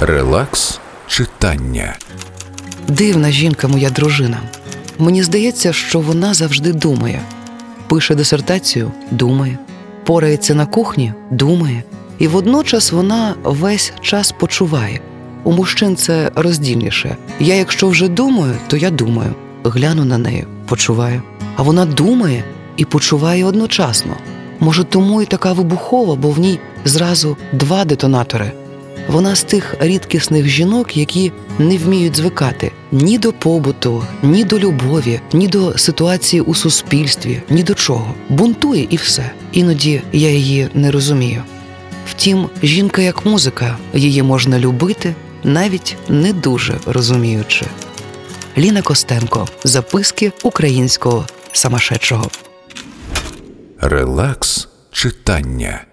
Релакс читання. Дивна жінка, моя дружина. Мені здається, що вона завжди думає. Пише дисертацію думає, порається на кухні думає. І водночас вона весь час почуває. У мужчин це роздільніше. Я, якщо вже думаю, то я думаю. Гляну на неї, почуваю. А вона думає і почуває одночасно. Може, тому і така вибухова, бо в ній зразу два детонатори. Вона з тих рідкісних жінок, які не вміють звикати ні до побуту, ні до любові, ні до ситуації у суспільстві, ні до чого. Бунтує і все. Іноді я її не розумію. Втім, жінка як музика, її можна любити, навіть не дуже розуміючи. Ліна Костенко. Записки українського самошедшого. Релакс читання.